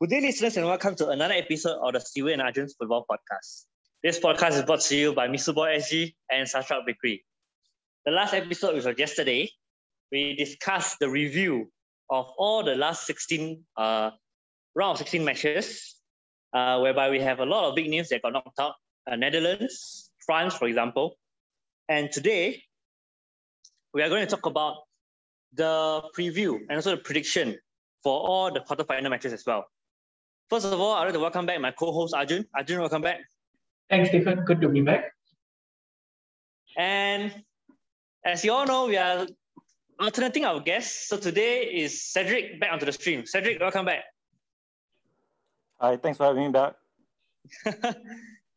Good day, listeners, and welcome to another episode of the Steven and Arjun's Football Podcast. This podcast is brought to you by Misuboy SG and Starstruck Bakery. The last episode, which was yesterday, we discussed the review of all the last 16 uh, round of 16 matches, uh, whereby we have a lot of big news that got knocked out. Uh, Netherlands, France, for example. And today, we are going to talk about the preview and also the prediction for all the quarterfinal matches as well. First of all, I'd like to welcome back my co-host Arjun. Arjun, welcome back. Thanks, Stephen. Good to be back. And as you all know, we are alternating our guests. So today is Cedric back onto the stream. Cedric, welcome back. Hi, thanks for having me back.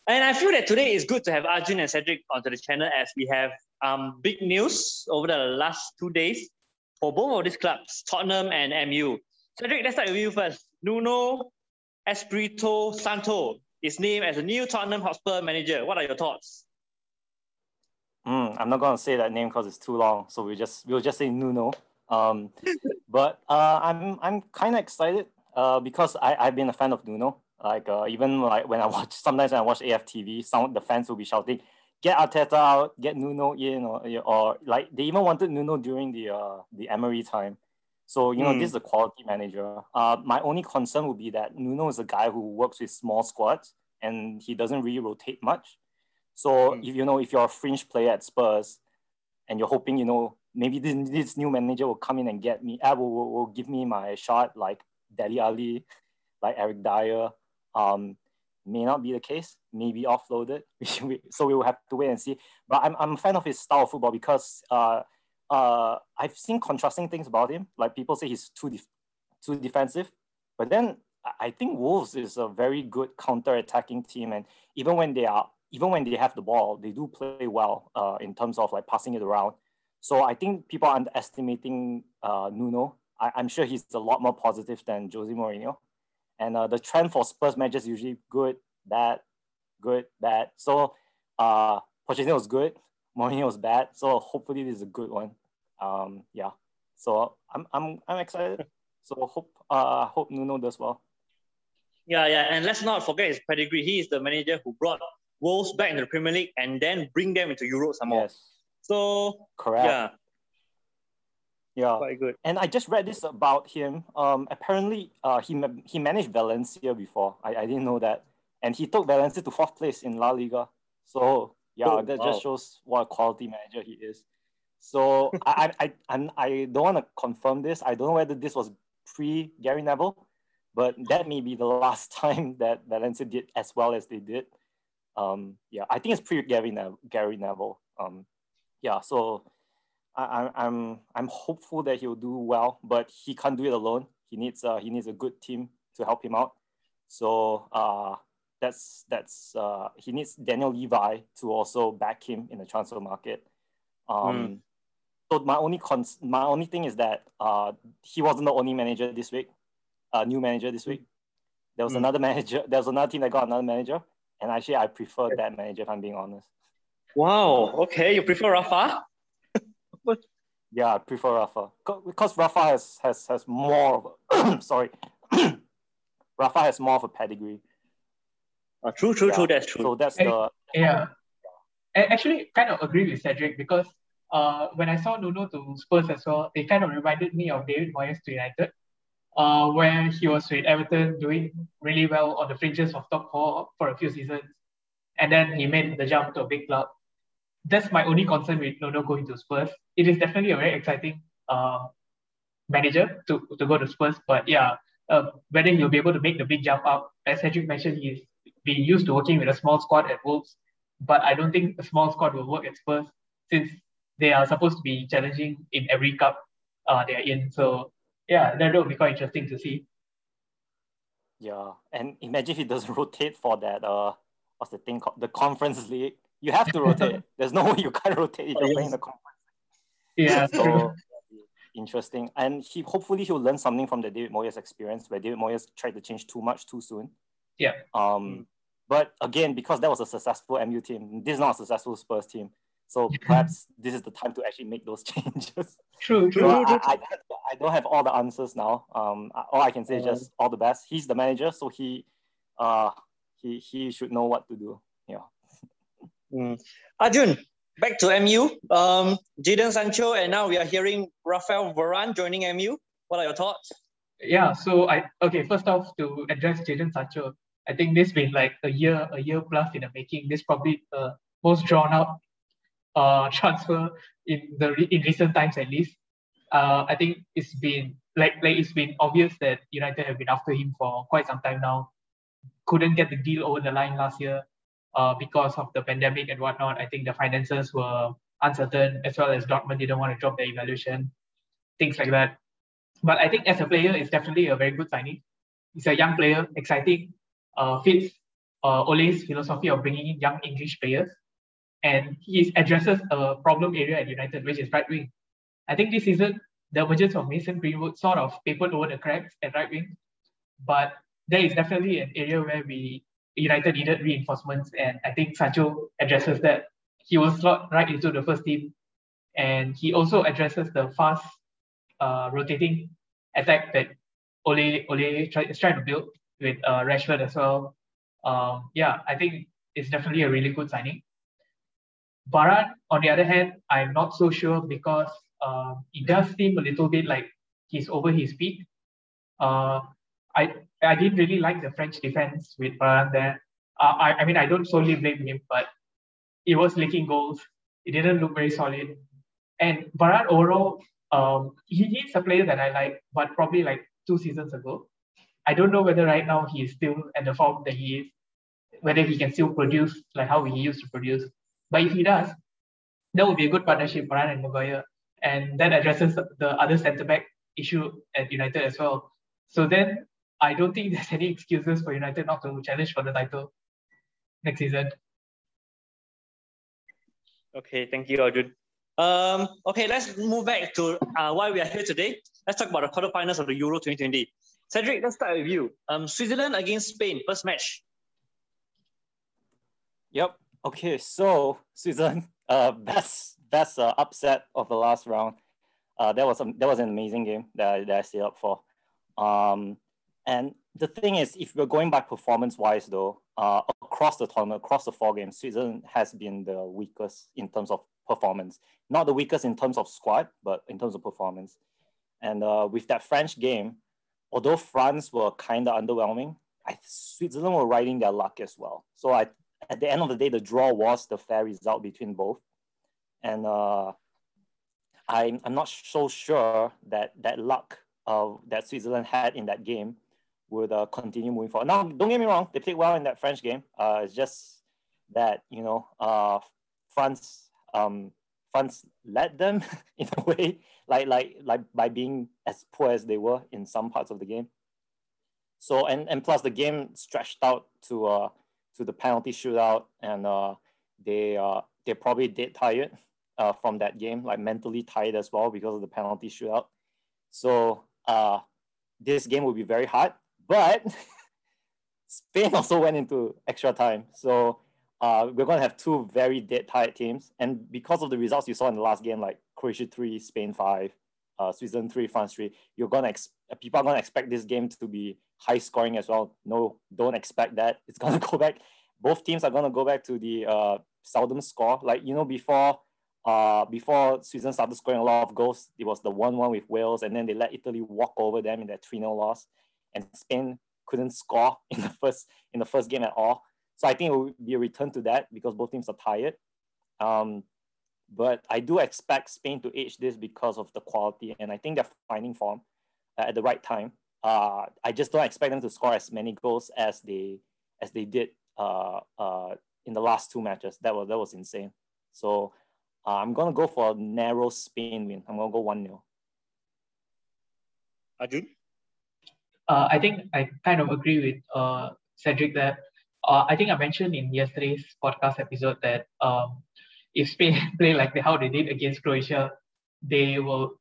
and I feel that today is good to have Arjun and Cedric onto the channel as we have um, big news over the last two days for both of these clubs, Tottenham and MU. Cedric, let's start with you first. Nuno Espirito Santo is named as a new Tottenham Hotspur manager. What are your thoughts? Mm, I'm not gonna say that name because it's too long, so we just we'll just say Nuno. Um, but uh, I'm I'm kind of excited uh, because I I've been a fan of Nuno. Like uh, even like when I watch sometimes when I watch AFTV, some the fans will be shouting, "Get Arteta out, get Nuno in," or or like they even wanted Nuno during the uh the Emery time. So, you know, mm. this is a quality manager. Uh, my only concern would be that Nuno is a guy who works with small squads and he doesn't really rotate much. So, mm. if you know, if you're a fringe player at Spurs and you're hoping, you know, maybe this, this new manager will come in and get me, uh, will, will, will give me my shot like Dele Alli, like Eric Dier, Um, may not be the case, maybe offloaded. so we will have to wait and see. But I'm, I'm a fan of his style of football because uh, uh, I've seen contrasting things about him. Like people say he's too def- too defensive, but then I think Wolves is a very good counter-attacking team, and even when they are even when they have the ball, they do play well uh, in terms of like passing it around. So I think people are underestimating uh, Nuno. I, am sure he's a lot more positive than Jose Mourinho. And uh, the trend for Spurs matches usually good, bad, good, bad. So uh, Pochettino was good, Mourinho was bad. So hopefully this is a good one um, yeah. So I'm I'm I'm excited. So hope uh hope Nuno does well. Yeah, yeah, and let's not forget his pedigree. He is the manager who brought Wolves back into the Premier League and then bring them into Europe some more. Yes. So correct. Yeah. Yeah. Quite good. And I just read this about him. Um, apparently, uh, he he managed Valencia before. I, I didn't know that, and he took Valencia to fourth place in La Liga. So yeah, oh, that wow. just shows what a quality manager he is. So I, I, I, I don't want to confirm this. I don't know whether this was pre Gary Neville, but that may be the last time that Valencia did as well as they did. Um, yeah, I think it's pre Gary Neville. Gary Neville. Um, yeah, so I, I'm I'm hopeful that he'll do well, but he can't do it alone. He needs uh, he needs a good team to help him out. So uh, that's that's uh, he needs Daniel Levy to also back him in the transfer market. Um, mm. So my only cons- my only thing is that uh, he wasn't the only manager this week, uh, new manager this week. There was mm. another manager. There was another team that got another manager, and actually I prefer that manager if I'm being honest. Wow. Okay, you prefer Rafa? yeah, I prefer Rafa because Rafa has has has more. Of a, sorry, Rafa has more of a pedigree. Uh, true, true, yeah. true. That's true. So that's the yeah. I actually kind of agree with Cedric because uh, when I saw Nuno to Spurs as well, it kind of reminded me of David Moyes to United, uh, where he was with Everton doing really well on the fringes of top four for a few seasons. And then he made the jump to a big club. That's my only concern with Nuno going to Spurs. It is definitely a very exciting uh, manager to, to go to Spurs. But yeah, uh, whether he'll be able to make the big jump up, as Cedric mentioned, he's been used to working with a small squad at Wolves. But I don't think a small squad will work at Spurs since they are supposed to be challenging in every cup uh, they're in. So yeah, that will be quite interesting to see. Yeah, and imagine if he doesn't rotate for that. Uh, what's the thing called? The conference league. You have to rotate. There's no way you can't rotate if you're playing the conference. Yeah, so interesting. And he hopefully he'll learn something from the David Moyes experience, where David Moyes tried to change too much too soon. Yeah. Um, but again, because that was a successful MU team, this is not a successful Spurs team. So perhaps this is the time to actually make those changes. True, true. So I, I, I don't have all the answers now. Um, all I can say is just all the best. He's the manager, so he, uh, he he should know what to do. Yeah. Mm. Arjun, back to MU. Um, Jadon Sancho, and now we are hearing Rafael Varane joining MU. What are your thoughts? Yeah, so I okay, first off to address Jadon Sancho, I think this been like a year, a year plus in the making. This probably the most drawn out uh transfer in the in recent times at least. Uh, I think it's been like like it's been obvious that United have been after him for quite some time now. Couldn't get the deal over the line last year, uh, because of the pandemic and whatnot. I think the finances were uncertain as well as Dortmund didn't want to drop their evaluation, things like that. But I think as a player, it's definitely a very good signing. He's a young player, exciting, uh, fits uh, Ole's philosophy of bringing in young English players, and he addresses a problem area at United, which is right wing. I think this season the emergence of Mason Greenwood sort of papered over the cracks at right wing, but there is definitely an area where we United needed reinforcements, and I think Sancho addresses that. He will slot right into the first team, and he also addresses the fast uh, rotating attack that Ole Ole try, is trying to build with uh, Rashford as well. Um, yeah, I think it's definitely a really good signing. Varane, on the other hand, I'm not so sure because uh, it does seem a little bit like he's over his peak. Uh, I I didn't really like the French defense with Varane there. Uh, I I mean I don't solely blame him, but he was leaking goals. It didn't look very solid. And Varane overall, um, he, he's a player that I like, but probably like two seasons ago. I don't know whether right now he is still at the form that he is, whether he can still produce like how he used to produce. But if he does, that would be a good partnership, for Varane and Maguire. And that addresses the other centre back issue at United as well. So then I don't think there's any excuses for United not to challenge for the title next season. Okay, thank you, Arjun. Um, okay, let's move back to uh, why we are here today. Let's talk about the quarterfinals of the Euro 2020. Cedric, let's start with you. Um, Switzerland against Spain, first match. Yep. Okay, so Switzerland, uh, best best uh, upset of the last round. Uh, that was a, that was an amazing game that I, that I stayed up for. Um, and the thing is, if we're going by performance wise, though, uh, across the tournament, across the four games, Switzerland has been the weakest in terms of performance. Not the weakest in terms of squad, but in terms of performance. And uh, with that French game, although France were kind of underwhelming, I, Switzerland were riding their luck as well. So I, at the end of the day, the draw was the fair result between both. And uh, I'm, I'm not so sure that that luck uh, that Switzerland had in that game would uh, continue moving forward. Now, don't get me wrong, they played well in that French game. Uh, it's just that, you know, uh, France um, France led them in a way, like like like by being as poor as they were in some parts of the game. So and and plus the game stretched out to uh to the penalty shootout, and uh, they uh they probably dead tired uh from that game, like mentally tired as well because of the penalty shootout. So uh this game will be very hard, but Spain also went into extra time. So uh, we're going to have two very dead tired teams. And because of the results you saw in the last game, like Croatia 3, Spain 5, uh, Switzerland 3, France 3, you're going to ex- people are going to expect this game to be high scoring as well. No, don't expect that. It's going to go back. Both teams are going to go back to the uh, seldom score. Like, you know, before uh, before Switzerland started scoring a lot of goals, it was the 1 1 with Wales, and then they let Italy walk over them in that 3 0 loss. And Spain couldn't score in the first in the first game at all. So I think it will be a return to that because both teams are tired. Um, but I do expect Spain to edge this because of the quality, and I think they're finding form uh, at the right time. Uh, I just don't expect them to score as many goals as they as they did uh, uh, in the last two matches. That was that was insane. So uh, I'm gonna go for a narrow Spain win. I'm gonna go one 0 Arjun. uh, I think I kind of agree with uh, Cedric that uh, I think I mentioned in yesterday's podcast episode that um, if Spain play like the, how they did against Croatia, they will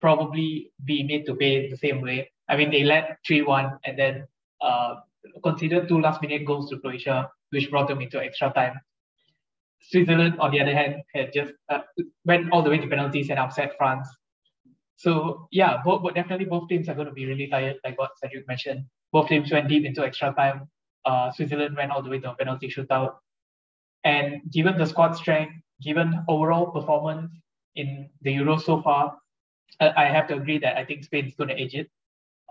probably be made to pay the same way. I mean, they led 3 1 and then uh, considered two last minute goals to Croatia, which brought them into extra time. Switzerland, on the other hand, had just uh, went all the way to penalties and upset France. So yeah, both, but definitely both teams are going to be really tired, like what Cedric mentioned. Both teams went deep into extra time. Uh, Switzerland went all the way to a penalty shootout. And given the squad strength, given overall performance in the Euro so far, I have to agree that I think Spain is going to edge it.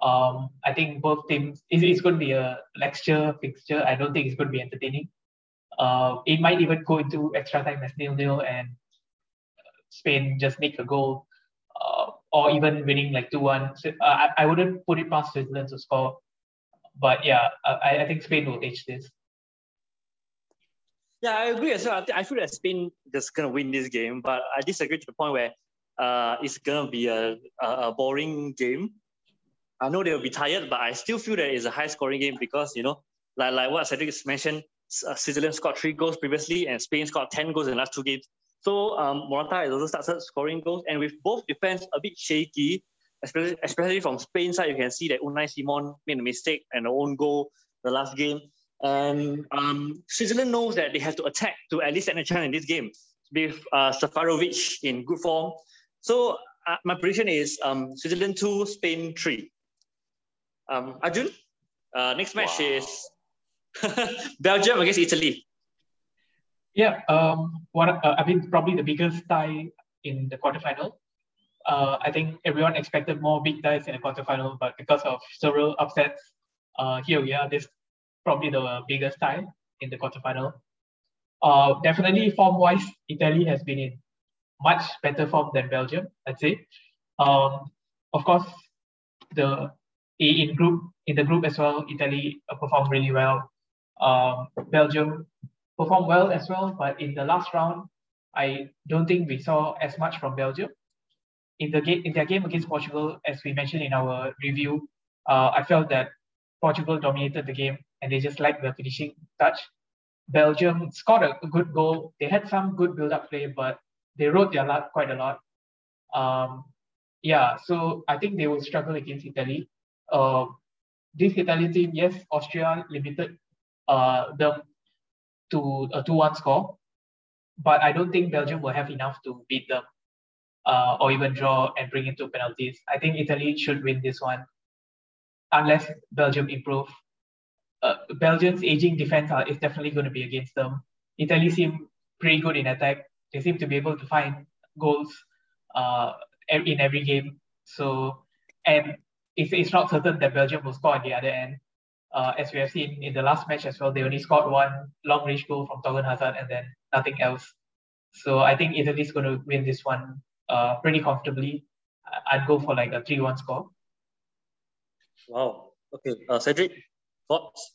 Um, I think both teams, it's, it's going to be a lecture fixture. I don't think it's going to be entertaining. Uh, it might even go into extra time as nil nil and Spain just make a goal, uh, or even winning like two one. So, uh, I, I wouldn't put it past Switzerland to score, but yeah, I, I think Spain will edge this. Yeah, I agree as well. I feel that Spain is gonna win this game, but I disagree to the point where uh, it's gonna be a, a boring game. I know they'll be tired, but I still feel that it's a high scoring game because you know, like like what Cedric mentioned, uh, Switzerland scored three goals previously, and Spain scored ten goals in the last two games. So um, Morata has also started scoring goals, and with both defense a bit shaky, especially especially from Spain side, you can see that Unai Simon made a mistake and an own goal the last game. And um, Switzerland knows that they have to attack to at least stand a chance in this game with uh, Seferovic in good form. So uh, my prediction is um, Switzerland 2, Spain 3. Um, Arjun, uh, next match wow. is Belgium against Italy. Yeah, um, what uh, I mean, probably the biggest tie in the quarterfinal. Uh, I think everyone expected more big ties in the quarterfinal, but because of several upsets, uh, here we are. This probably the biggest tie in the quarterfinal. Uh, definitely form-wise, Italy has been in much better form than Belgium, I'd say. Um, of course, the in group in the group as well, Italy performed really well. Um, Belgium performed well as well, but in the last round, I don't think we saw as much from Belgium. In the game in their game against Portugal, as we mentioned in our review, uh, I felt that Portugal dominated the game and they just lacked the finishing touch. Belgium scored a good goal. They had some good build-up play, but they rode their luck quite a lot. Um, yeah, so I think they will struggle against Italy. Uh, this Italian team, yes, Austria limited uh, them to a 2-1 score, but I don't think Belgium will have enough to beat them uh, or even draw and bring it to penalties. I think Italy should win this one unless Belgium improve. Uh, Belgium's aging defense are, is definitely going to be against them. Italy seem pretty good in attack. They seem to be able to find goals uh, in every game. So, and it's, it's not certain that Belgium will score at the other end. Uh, as we have seen in the last match as well, they only scored one long range goal from Thorgan Hazard and then nothing else. So I think Italy's going to win this one uh, pretty comfortably. I'd go for like a 3 1 score. Wow. Okay. Uh, Cedric, thoughts?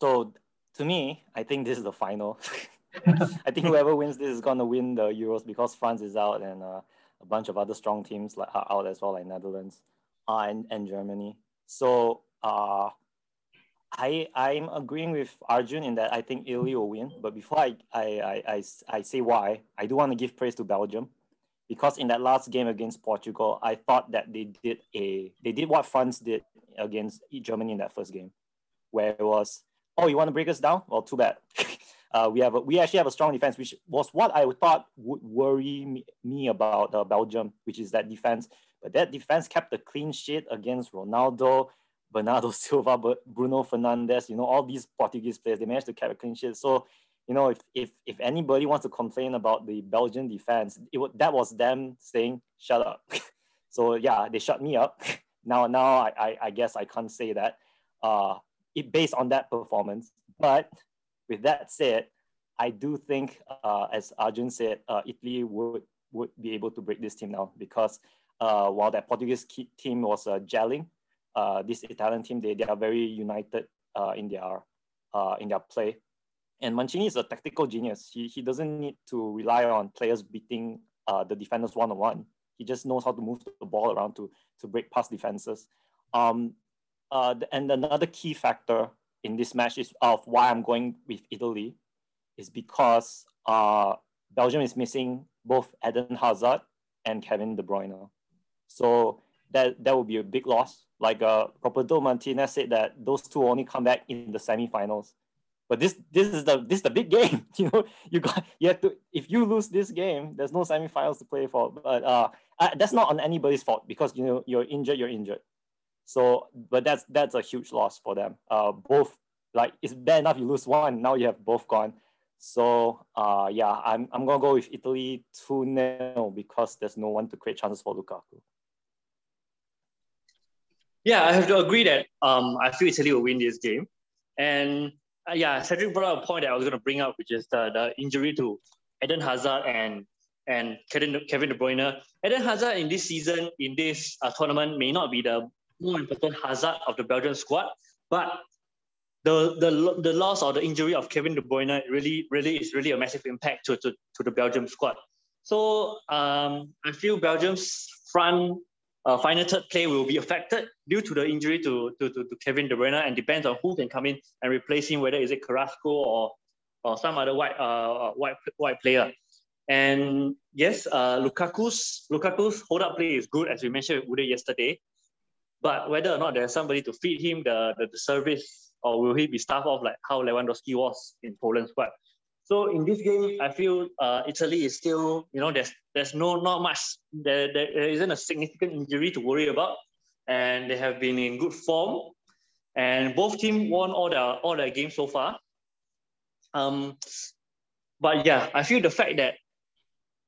So to me, I think this is the final. I think whoever wins this is gonna win the Euros because France is out and uh, a bunch of other strong teams like are out as well, like Netherlands uh, and, and Germany. So uh, I I'm agreeing with Arjun in that I think Italy will win. But before I I, I, I, I say why, I do want to give praise to Belgium because in that last game against Portugal, I thought that they did a they did what France did against Germany in that first game, where it was, oh, you want to break us down? Well, too bad. uh, we have a, we actually have a strong defense, which was what I thought would worry me, me about uh, Belgium, which is that defense. But that defense kept a clean sheet against Ronaldo, Bernardo Silva, Bruno Fernandes. You know all these Portuguese players. They managed to keep a clean sheet. So you know, if if if anybody wants to complain about the Belgian defense, it would, that was them saying shut up. so yeah, they shut me up. now now I, I, I guess I can't say that. Uh, it based on that performance. But with that said, I do think, uh, as Arjun said, uh, Italy would would be able to break this team now because uh, while that Portuguese team was uh, gelling, uh, this Italian team they, they are very united uh, in their uh, in their play. And Mancini is a tactical genius. He, he doesn't need to rely on players beating uh, the defenders one on one. He just knows how to move the ball around to, to break past defenses. Um, uh, and another key factor in this match is of why I'm going with Italy is because uh, Belgium is missing both Eden Hazard and Kevin De Bruyne. So that, that would be a big loss. Like uh, Roberto Martinez said that those two only come back in the semifinals. But this this is the this is the big game. You know, you got you have to if you lose this game, there's no semifinals to play for. But uh, uh, that's not on anybody's fault because you know you're injured, you're injured. So, but that's that's a huge loss for them. Uh, both like it's bad enough you lose one, now you have both gone. So uh, yeah, I'm, I'm to go with Italy 2 0 because there's no one to create chances for Lukaku. Yeah, I have to agree that um, I feel Italy will win this game. And uh, yeah, Cedric brought up a point that I was going to bring up, which is the, the injury to Eden Hazard and and Kevin, Kevin De Bruyne. Eden Hazard in this season, in this uh, tournament, may not be the more important Hazard of the Belgian squad, but the, the, the loss or the injury of Kevin De Bruyne really, really is really a massive impact to, to, to the Belgium squad. So um, I feel Belgium's front uh, final third play will be affected due to the injury to, to, to, to, Kevin De Bruyne and depends on who can come in and replace him, whether is it Carrasco or, or some other white, uh, white, white player. And yes, uh, Lukaku's Lukaku's hold up play is good, as we mentioned with Uday yesterday. But whether or not there's somebody to feed him the, the, the service or will he be staffed off like how Lewandowski was in Poland's squad? So in this game, I feel uh, Italy is still, you know, there's there's no not much, there, there isn't a significant injury to worry about, and they have been in good form, and both teams won all their all their games so far. Um, but yeah, I feel the fact that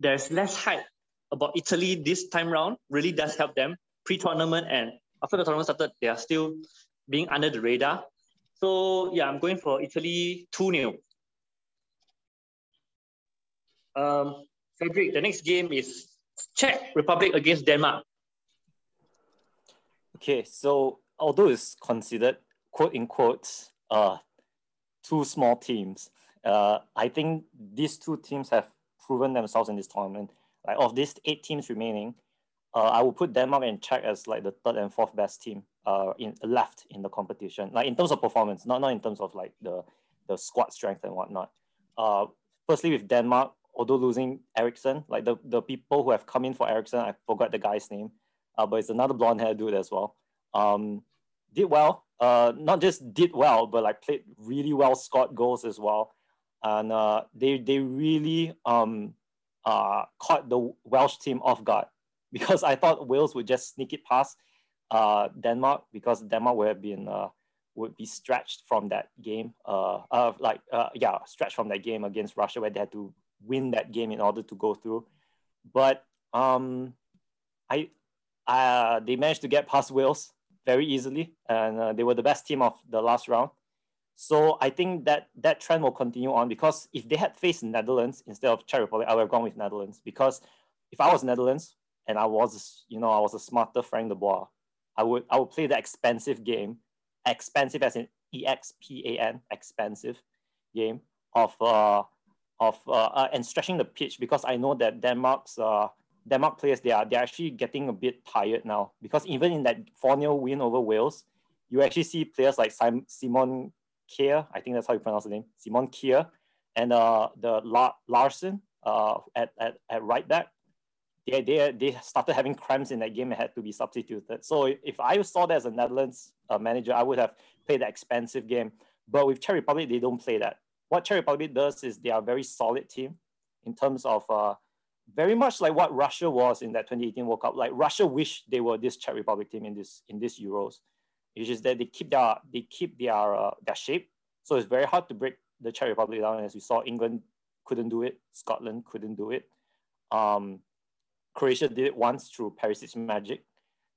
there's less hype about Italy this time round really does help them pre-tournament and after the tournament started, they are still being under the radar. So yeah, I'm going for Italy 2-0. Um, Frederick, the next game is Czech Republic against Denmark. Okay, so although it's considered quote in quotes uh, two small teams, uh, I think these two teams have proven themselves in this tournament. Like of these eight teams remaining, uh, I will put Denmark and Czech as like the third and fourth best team uh, in left in the competition. Like in terms of performance, not not in terms of like the the squad strength and whatnot. Uh, firstly, with Denmark, although losing Eriksen, like the, the people who have come in for Eriksen, I forgot the guy's name, uh, but it's another blonde hair dude as well. Um, did well. Uh, not just did well, but like played really well, scored goals as well, and uh, they they really um, uh, caught the Welsh team off guard because I thought Wales would just sneak it past uh, Denmark because Denmark would have been uh, would be stretched from that game. Uh, uh like uh, yeah, stretched from that game against Russia where they had to win that game in order to go through. But um, I, uh, they managed to get past Wales very easily, and uh, they were the best team of the last round. So I think that that trend will continue on because if they had faced Netherlands instead of Czech Republic, I would have gone with Netherlands because if I was Netherlands and I was, you know, I was a smarter Frank de Boer, I would I would play the expensive game, expensive as in E X P A N, expensive game of uh, of uh, uh, and stretching the pitch because I know that Denmark's uh, Denmark players they are they're actually getting a bit tired now because even in that 4-0 win over Wales, you actually see players like Sim- Simon Kier, I think that's how you pronounce the name, Simon Kier, and uh, the La- Larsen uh, at, at, at right back. They, they, they started having cramps in that game and had to be substituted. So if I saw that as a Netherlands uh, manager, I would have played the expensive game. But with Czech Republic, they don't play that what Czech Republic does is they are a very solid team in terms of uh, very much like what Russia was in that 2018 World Cup. Like Russia wished they were this Czech Republic team in this in this Euros. It's just that they keep their they keep their uh, their shape. So it's very hard to break the Czech Republic down. As we saw, England couldn't do it. Scotland couldn't do it. Um, Croatia did it once through Perisic's magic.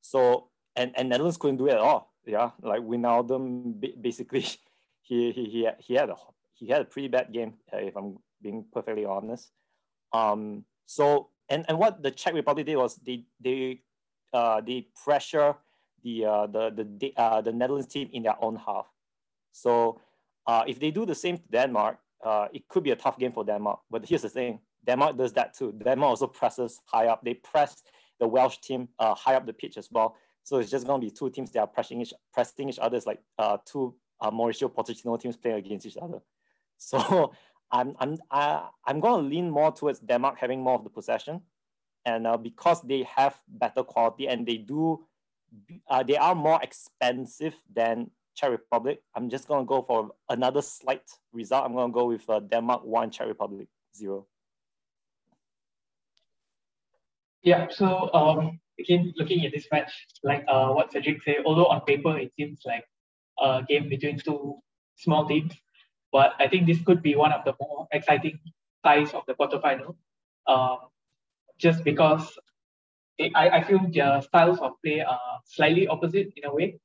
So and, and Netherlands couldn't do it at all. Yeah, like Wijnaldum basically he he he, he had a he had a pretty bad game, uh, if I'm being perfectly honest. Um, so and and what the Czech Republic did was they they uh, they pressure the uh, the the uh, the Netherlands team in their own half. So uh, if they do the same to Denmark, uh, it could be a tough game for Denmark. But here's the thing: Denmark does that too. Denmark also presses high up. They press the Welsh team uh, high up the pitch as well. So it's just going to be two teams that are pressing each, pressing each other. It's like uh, two uh, Mauricio Pochettino teams playing against each other. So I'm, I'm, I, I'm going to lean more towards Denmark having more of the possession. And uh, because they have better quality and they do, uh, they are more expensive than Czech Republic, I'm just going to go for another slight result. I'm going to go with uh, Denmark 1, Czech Republic 0. Yeah, so um, again, looking at this match, like uh, what Cedric said, although on paper it seems like a game between two small teams, but I think this could be one of the more exciting sides of the quarterfinal. Um, just because I, I feel their styles of play are slightly opposite in a way,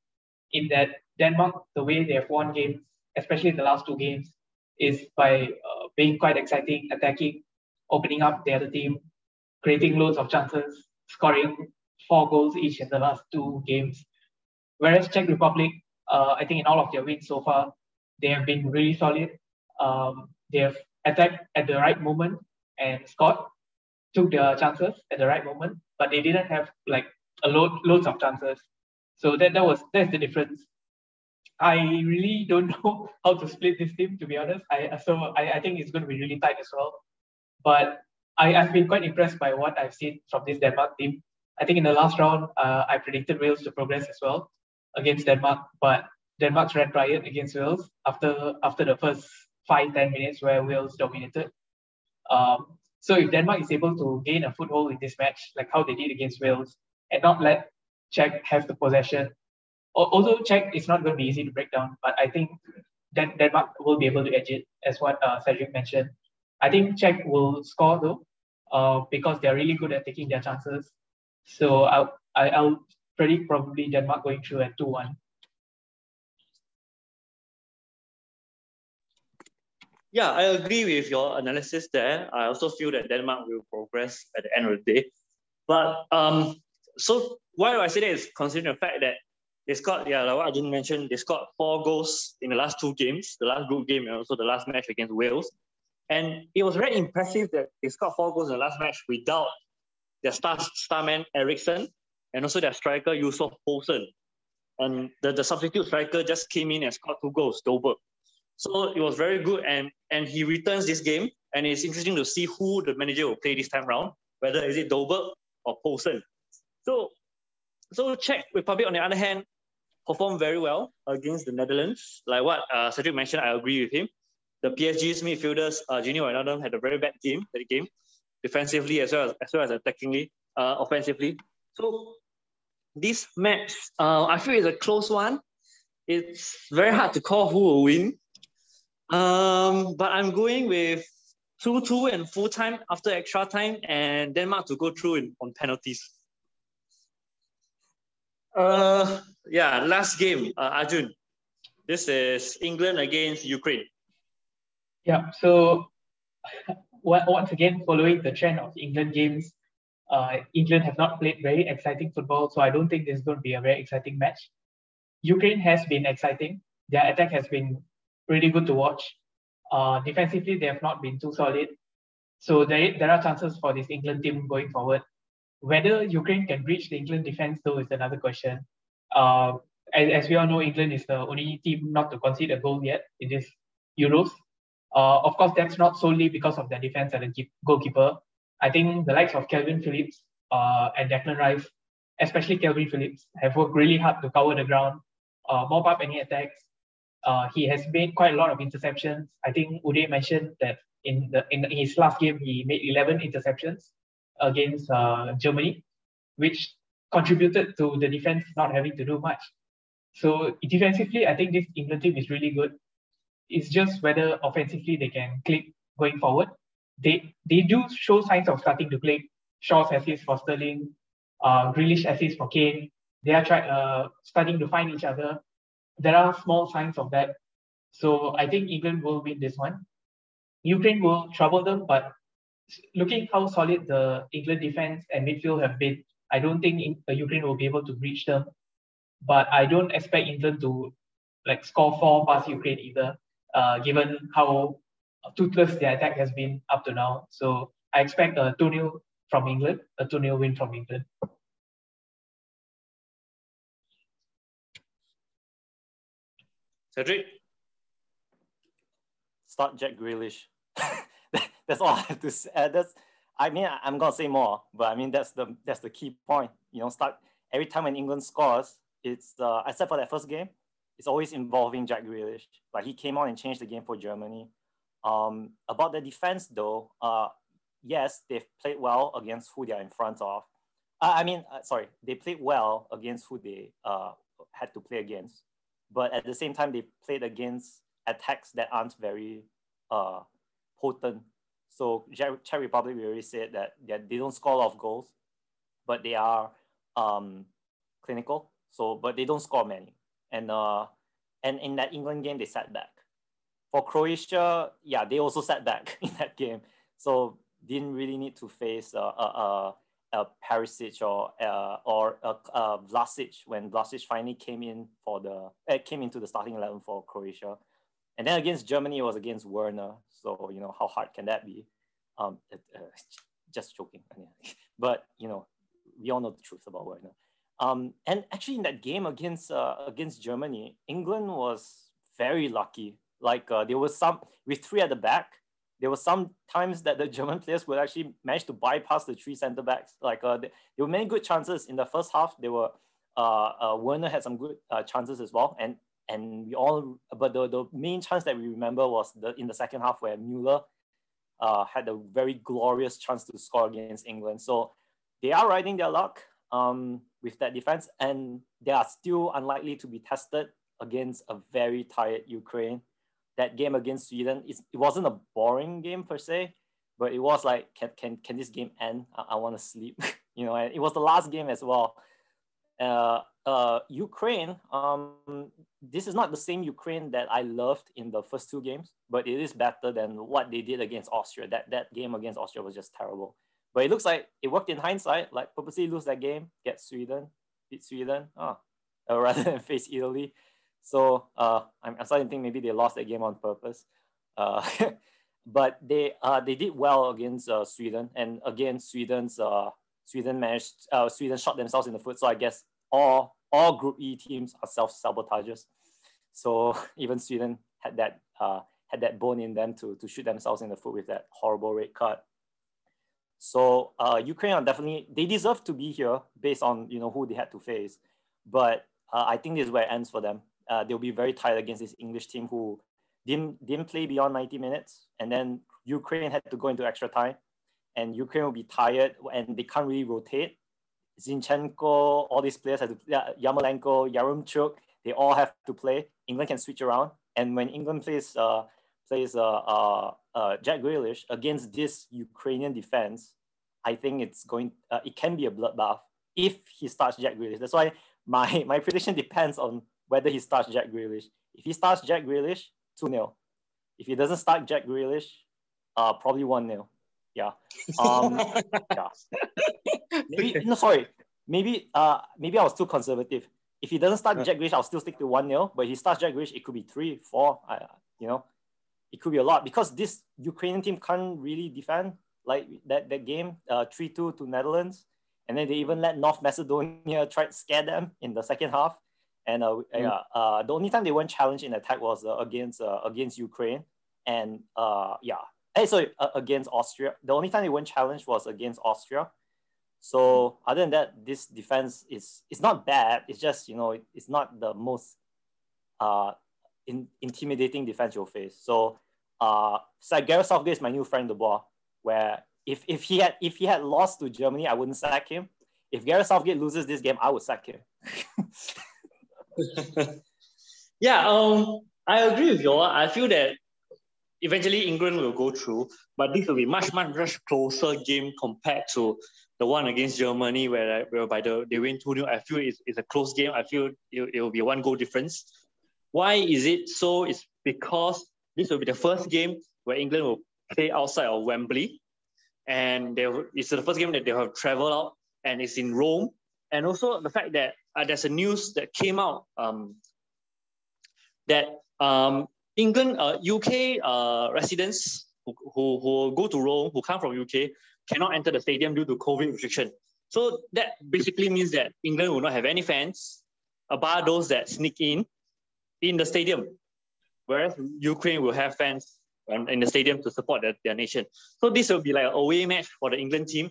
in that Denmark, the way they have won games, especially the last two games, is by uh, being quite exciting, attacking, opening up the other team, creating loads of chances, scoring four goals each in the last two games. Whereas Czech Republic, uh, I think in all of their wins so far, they have been really solid. Um, they have attacked at the right moment and scored, took their chances at the right moment, but they didn't have like a load loads of chances. So that, that was that's the difference. I really don't know how to split this team to be honest. I so I, I think it's going to be really tight as well. But I, I've been quite impressed by what I've seen from this Denmark team. I think in the last round, uh, I predicted Wales to progress as well against Denmark, but Denmark ran riot against Wales after after the first five ten minutes where Wales dominated. Um, so if Denmark is able to gain a foothold in this match, like how they did against Wales, and not let Czech have the possession, although Czech is not going to be easy to break down, but I think Den- Denmark will be able to edge it, as what uh, Cedric mentioned. I think Czech will score though, uh, because they're really good at taking their chances. So I'll, I, will i will predict probably Denmark going through at 2 1. Yeah, I agree with your analysis there. I also feel that Denmark will progress at the end of the day. But um, so why do I say that is considering the fact that they scored, yeah, like what I didn't mention, they scored four goals in the last two games, the last group game and also the last match against Wales. And it was very impressive that they scored four goals in the last match without their star starman Eriksen and also their striker Yussuf Poulsen. And the, the substitute striker just came in and scored two goals, Dolberg. So it was very good and and he returns this game and it's interesting to see who the manager will play this time round, whether is it Dolberg or Poulsen. So so Czech Republic on the other hand performed very well against the Netherlands. Like what uh, Cedric mentioned, I agree with him. The PSG's midfielders, uh, Gini Wijnaldum, had a very bad game that game, defensively as well as, as well as attackingly, uh, offensively. So this match, uh, I feel is a close one. It's very hard to call who will win. Um, but I'm going with 2-2 and full time after extra time and Denmark to go through in, on penalties. Uh, yeah, last game, uh, Arjun. This is England against Ukraine. Yeah, so once again, following the trend of England games, uh, England have not played very exciting football, so I don't think this is going to be a very exciting match. Ukraine has been exciting. Their attack has been really good to watch. Uh, defensively, they have not been too solid. So there, there are chances for this England team going forward. Whether Ukraine can breach the England defense, though, is another question. Uh, as, as we all know, England is the only team not to concede a goal yet in this Euros. Uh, of course, that's not solely because of their defense and the goalkeeper. I think the likes of Kalvin Phillips uh, and Declan Rice, especially Kalvin Phillips, have worked really hard to cover the ground, uh, mop up any attacks. Uh, he has made quite a lot of interceptions. I think Uday mentioned that in the in his last game he made 11 interceptions against uh, Germany, which contributed to the defense not having to do much. So defensively, I think this England team is really good. It's just whether offensively they can click going forward. They they do show signs of starting to click. Shaw's assist for Sterling, uh, Grealish assist for Kane. They are try, uh, starting to find each other. There are small signs of that. So I think England will win this one. Ukraine will trouble them, but looking how solid the England defense and midfield have been, I don't think in, uh, Ukraine will be able to breach them. But I don't expect England to like score four past Ukraine either uh, given how toothless their attack has been up to now. So I expect a 2 0 from England, a 2 0 win from England. Cedric? Start Jack Grealish. that's all I have to say. Uh, that's, I mean, I'm gonna say more, but I mean that's the that's the key point. You know, start every time when England scores, it's uh, except for that first game, it's always involving Jack Grealish. Like he came on and changed the game for Germany. Um, about the defense though, uh, yes, they've played well against who they are in front of. Uh, I mean, uh, sorry, they played well against who they uh, had to play against, but at the same time, they played against attacks that aren't very uh, potent. So Czech Republic, we already said that, they don't score a lot of goals, but they are um, clinical. So, but they don't score many. And uh, and in that England game, they sat back. For Croatia, yeah, they also sat back in that game. So didn't really need to face a, a, a Perisic or uh, or a, a Vlasic when Vlasic finally came in for the uh, came into the starting eleven for Croatia, and then against Germany it was against Werner. So you know how hard can that be? Um, uh, just joking, but you know we all know the truth about Werner. Um, and actually in that game against uh, against Germany, England was very lucky. Like uh, there was some with three at the back there were some times that the German players would actually manage to bypass the three center backs. Like uh, there were many good chances in the first half. There were uh, uh, Werner had some good uh, chances as well, and and we all. But the, the main chance that we remember was the in the second half where Mueller uh, had a very glorious chance to score against England. So they are riding their luck um, with that defense, and they are still unlikely to be tested against a very tired Ukraine that game against Sweden, it wasn't a boring game per se, but it was like, can, can, can this game end? I, I want to sleep. you know, and it was the last game as well. Uh, uh, Ukraine, um, this is not the same Ukraine that I loved in the first two games, but it is better than what they did against Austria. That, that game against Austria was just terrible. But it looks like it worked in hindsight, like purposely lose that game, get Sweden, beat Sweden, oh, rather than face Italy. So uh, I'm, starting to think maybe they lost that game on purpose. Uh, but they uh, they did well against uh, Sweden, and again Sweden's uh, Sweden managed uh, Sweden shot themselves in the foot. So I guess all all Group E teams are self sabotagers. So even Sweden had that uh, had that bone in them to to shoot themselves in the foot with that horrible red card. So uh, Ukraine are definitely they deserve to be here based on you know who they had to face, but uh, I think this is where it ends for them uh, they'll be very tired against this English team who didn't didn't play beyond 90 minutes, and then Ukraine had to go into extra time, and Ukraine will be tired and they can't really rotate. Zinchenko, all these players have to yeah, Yarmolenko, Yaremchuk, they all have to play. England can switch around, and when England plays uh, plays uh, uh, uh, Jack Grealish against this Ukrainian defense, I think it's going. Uh, it can be a bloodbath if he starts Jack Grealish. That's why my my prediction depends on whether he starts Jack Grealish. If he starts Jack Grealish, 2 0. If he doesn't start Jack Grealish, uh, probably 1 0. Yeah. Um, yeah. Maybe, no, sorry. Maybe uh, maybe I was too conservative. If he doesn't start Jack Grealish, I'll still stick to 1 0. But if he starts Jack Grealish, it could be 3, 4. I, you know, it could be a lot because this Ukrainian team can't really defend. Like that, that game, uh, 3 2 to Netherlands. And then they even let North Macedonia try to scare them in the second half. And uh, mm. yeah, uh, the only time they weren't challenged in attack was uh, against uh, against Ukraine, and uh, yeah, hey, sorry, uh, against Austria. The only time they weren't challenged was against Austria. So other than that, this defense is it's not bad. It's just you know it's not the most uh, in, intimidating defense you'll face. So uh, so Gareth Southgate is my new friend, the ball. Where if if he had if he had lost to Germany, I wouldn't sack him. If Gareth Southgate loses this game, I would sack him. yeah, um, I agree with you all. I feel that eventually England will go through, but this will be much, much, much closer game compared to the one against Germany, where whereby the, they win 2 0. I feel it's, it's a close game. I feel it, it will be one goal difference. Why is it so? It's because this will be the first game where England will play outside of Wembley. And they, it's the first game that they have traveled out, and it's in Rome. And also the fact that uh, there's a news that came out um, that um, England, uh, UK uh, residents who, who, who go to Rome, who come from UK, cannot enter the stadium due to COVID restriction. So that basically means that England will not have any fans, bar those that sneak in in the stadium. whereas Ukraine will have fans in the stadium to support their, their nation. So this will be like an away match for the England team.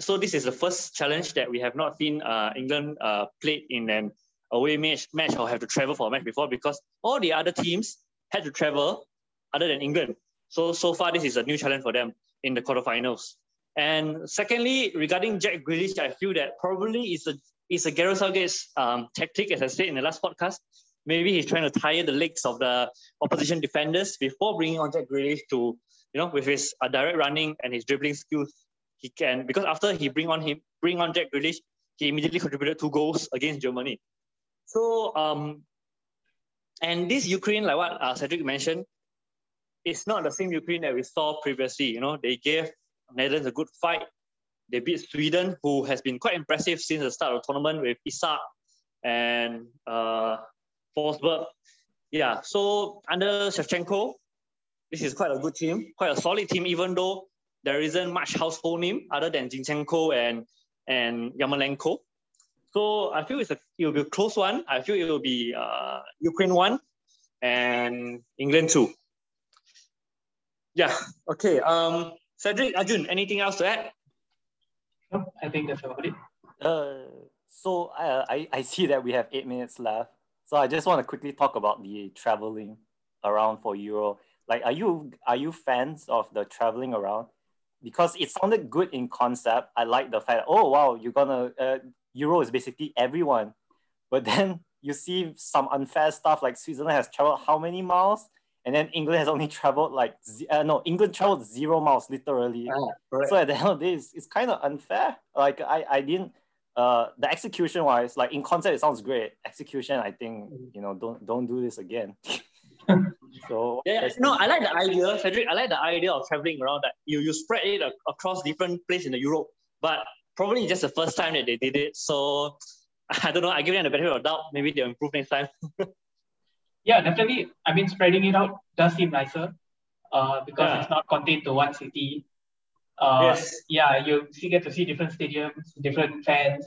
So this is the first challenge that we have not seen uh, England uh, played in an away match, match or have to travel for a match before because all the other teams had to travel other than England. So so far this is a new challenge for them in the quarterfinals. And secondly, regarding Jack Grealish, I feel that probably it's a it's a Gareth Southgate's um, tactic, as I said in the last podcast. Maybe he's trying to tire the legs of the opposition defenders before bringing on Jack Grealish to, you know, with his uh, direct running and his dribbling skills, he can because after he bring on him bring on Jack Grealish, he immediately contributed two goals against Germany. So um, and this Ukraine, like what uh, Cedric mentioned, it's not the same Ukraine that we saw previously. You know, they gave Netherlands a good fight. They beat Sweden, who has been quite impressive since the start of the tournament with Isak and uh, Forsberg. Yeah, so under Shevchenko, this is quite a good team, quite a solid team, even though there isn't much household name other than Zinchenko and and Yarmolenko. So I feel it's a, it will be a close one. I feel it will be uh, Ukraine one and England two. Yeah. Okay. Um, Cedric, Arjun, anything else to add? No, I think that's about it. Uh, so uh, I, I see that we have eight minutes left. So I just want to quickly talk about the traveling around for Euro. Like, are you are you fans of the traveling around? Because it sounded good in concept. I like the fact. Oh wow, you're gonna uh, Euro is basically everyone, but then you see some unfair stuff like Switzerland has traveled how many miles? and then England has only traveled like uh, no England traveled zero miles literally. Ah, so at the end of the day, it's, it's kind of unfair. Like I I didn't uh the execution wise like in concept it sounds great. Execution I think you know don't don't do this again. so yeah, no, I like the idea, Frederick. I like the idea of traveling around that you you spread it across different places in the Europe, but probably just the first time that they did it. So I don't know. I give them the benefit of doubt. Maybe they'll improve next time. yeah, definitely. I mean, spreading it out does seem nicer uh, because yeah. it's not contained to one city. Uh, yes. Yeah, you see, get to see different stadiums, different fans.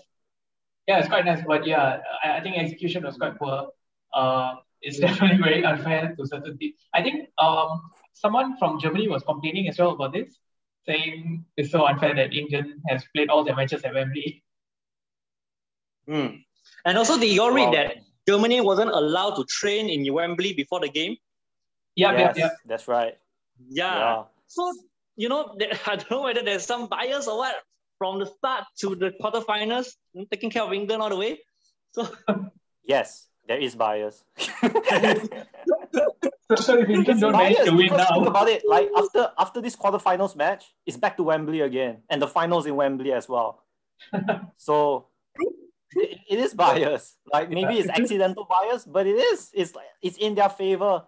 Yeah, it's quite nice. But yeah, I, I think execution was quite poor. Uh, it's definitely very unfair to certain teams. I think um, someone from Germany was complaining as well about this, saying it's so unfair that England has played all their matches at Wembley. Mm. And also, did you all read that Germany wasn't allowed to train in Wembley before the game. Yeah, yes, yeah, yeah. That's right. Yeah. yeah. So, you know, I don't know whether there's some bias or what from the start to the quarterfinals, taking care of England all the way. So, yes, there is bias. so if England don't manage to win now. Think about it, like after after this quarterfinals match, it's back to Wembley again, and the finals in Wembley as well. so it, it is bias. Like maybe it's accidental bias, but it is. It's like it's in their favor.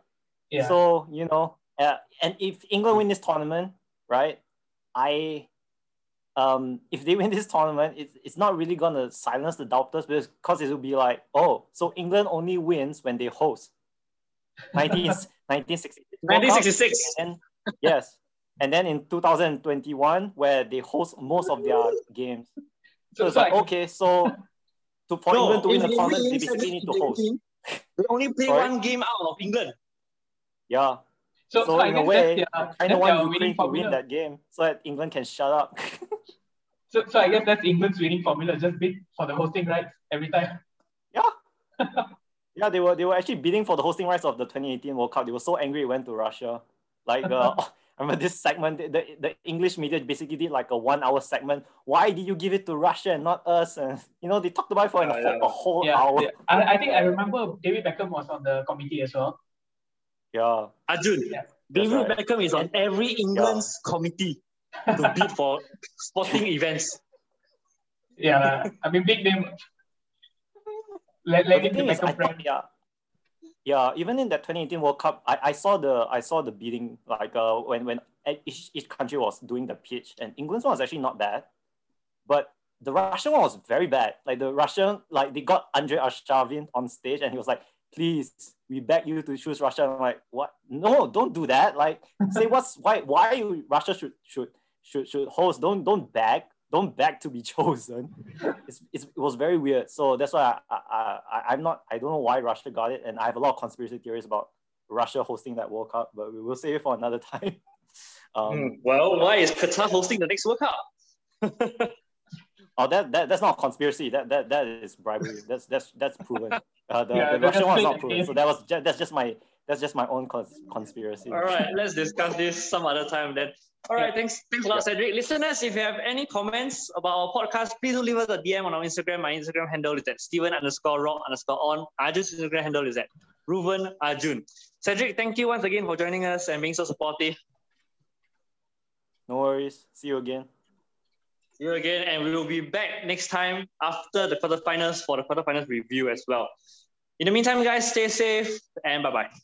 Yeah. So you know, uh, and if England win this tournament, right? I, um, if they win this tournament, it's it's not really gonna silence the doubters because it will be like, oh, so England only wins when they host. 19, 1966. 1966. And, yes. And then in 2021, where they host most of their games. So it's like, okay, so to for no, England to win the tournament, they basically need to host. They only play Sorry? one game out of England. Yeah. So, so, so in a way, I kind of want Ukraine to win that game so that England can shut up. so, so I guess that's England's winning formula. Just bid for the hosting rights every time. Yeah. yeah, they were they were actually bidding for the hosting rights of the 2018 World Cup. They were so angry it went to Russia. Like uh, I remember this segment, the, the English media basically did like a one hour segment. Why did you give it to Russia and not us? And you know, they talked about it for a, yeah. a, whole yeah, hour. Yeah. I, I think I remember David Beckham was on the committee as well. Yeah. Arjun, yeah. David right. Beckham is on every England's committee to bid for sporting events. Yeah, I mean, big name. Let, let him the Beckham brand. Yeah yeah, even in that 2018 World Cup, I, I saw the I saw the beating like uh when when each, each country was doing the pitch, and England's one was actually not bad, but the Russian one was very bad. Like the Russian, like they got Andre Arshavin on stage, and he was like, "Please, we beg you to choose Russia." I'm like, "What? No, don't do that. Like, say what's why why you, Russia should should should should host. Don't don't beg don't beg to be chosen. It's, it's, it was very weird. So that's why I, I, I, I'm not, I don't know why Russia got it. And I have a lot of conspiracy theories about Russia hosting that World Cup, but we will save it for another time. um, mm, well, why is Qatar hosting the next World Cup? Oh, that, that that's not conspiracy. That that that is bribery. That's that's that's proven. Uh, the, yeah, the Russian one is not proven. So that was just, that's just my that's just my own cons- conspiracy. All right, let's discuss this some other time then. All right, thanks, thanks a lot, Cedric. Listeners, if you have any comments about our podcast, please do leave us a DM on our Instagram. My Instagram handle is at Steven underscore rock underscore on. Arjun's Instagram handle is at Ruven Arjun. Cedric, thank you once again for joining us and being so supportive. No worries. See you again. See you again, and we will be back next time after the quarterfinals for the quarterfinals review as well. In the meantime, guys, stay safe and bye bye.